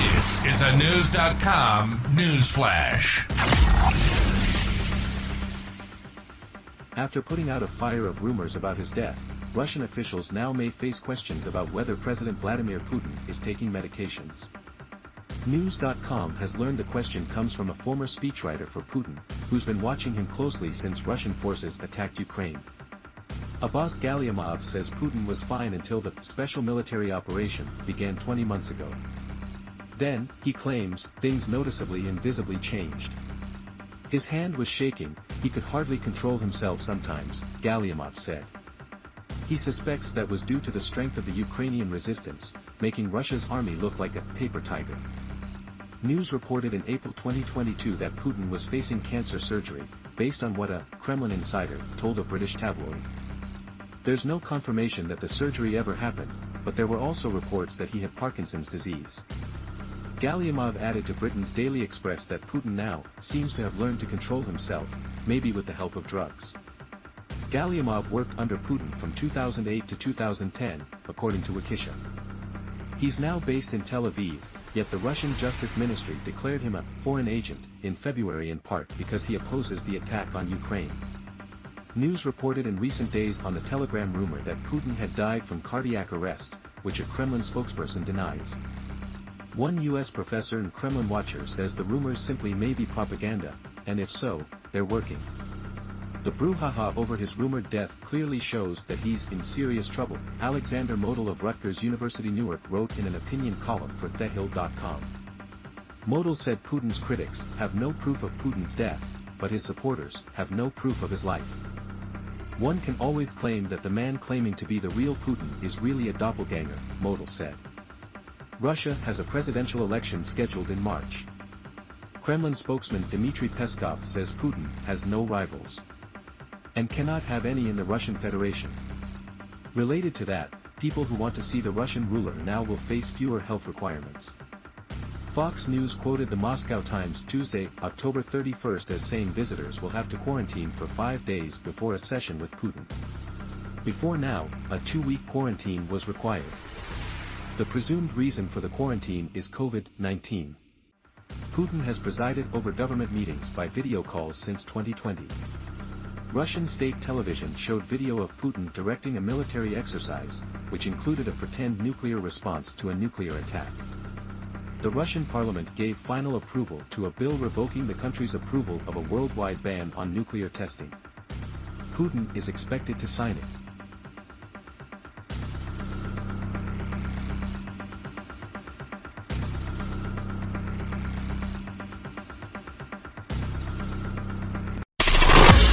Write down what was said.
This is a News.com news flash. After putting out a fire of rumors about his death, Russian officials now may face questions about whether President Vladimir Putin is taking medications. News.com has learned the question comes from a former speechwriter for Putin, who's been watching him closely since Russian forces attacked Ukraine. Abbas Galyamov says Putin was fine until the special military operation began 20 months ago. Then, he claims, things noticeably and visibly changed. His hand was shaking, he could hardly control himself sometimes, Galyamov said. He suspects that was due to the strength of the Ukrainian resistance, making Russia's army look like a paper tiger. News reported in April 2022 that Putin was facing cancer surgery, based on what a Kremlin insider told a British tabloid. There's no confirmation that the surgery ever happened, but there were also reports that he had Parkinson's disease. Galyamov added to Britain's Daily Express that Putin now seems to have learned to control himself, maybe with the help of drugs. Galyamov worked under Putin from 2008 to 2010, according to Wakitia. He's now based in Tel Aviv, yet the Russian Justice Ministry declared him a foreign agent in February in part because he opposes the attack on Ukraine. News reported in recent days on the Telegram rumor that Putin had died from cardiac arrest, which a Kremlin spokesperson denies. One US professor and Kremlin watcher says the rumors simply may be propaganda, and if so, they're working. The brouhaha over his rumored death clearly shows that he's in serious trouble, Alexander Motyl of Rutgers University Newark wrote in an opinion column for TheHill.com. Motyl said Putin's critics have no proof of Putin's death, but his supporters have no proof of his life. One can always claim that the man claiming to be the real Putin is really a doppelganger, Motyl said. Russia has a presidential election scheduled in March. Kremlin spokesman Dmitry Peskov says Putin has no rivals. And cannot have any in the Russian Federation. Related to that, people who want to see the Russian ruler now will face fewer health requirements. Fox News quoted the Moscow Times Tuesday, October 31st as saying visitors will have to quarantine for five days before a session with Putin. Before now, a two-week quarantine was required. The presumed reason for the quarantine is COVID-19. Putin has presided over government meetings by video calls since 2020. Russian state television showed video of Putin directing a military exercise, which included a pretend nuclear response to a nuclear attack. The Russian parliament gave final approval to a bill revoking the country's approval of a worldwide ban on nuclear testing. Putin is expected to sign it.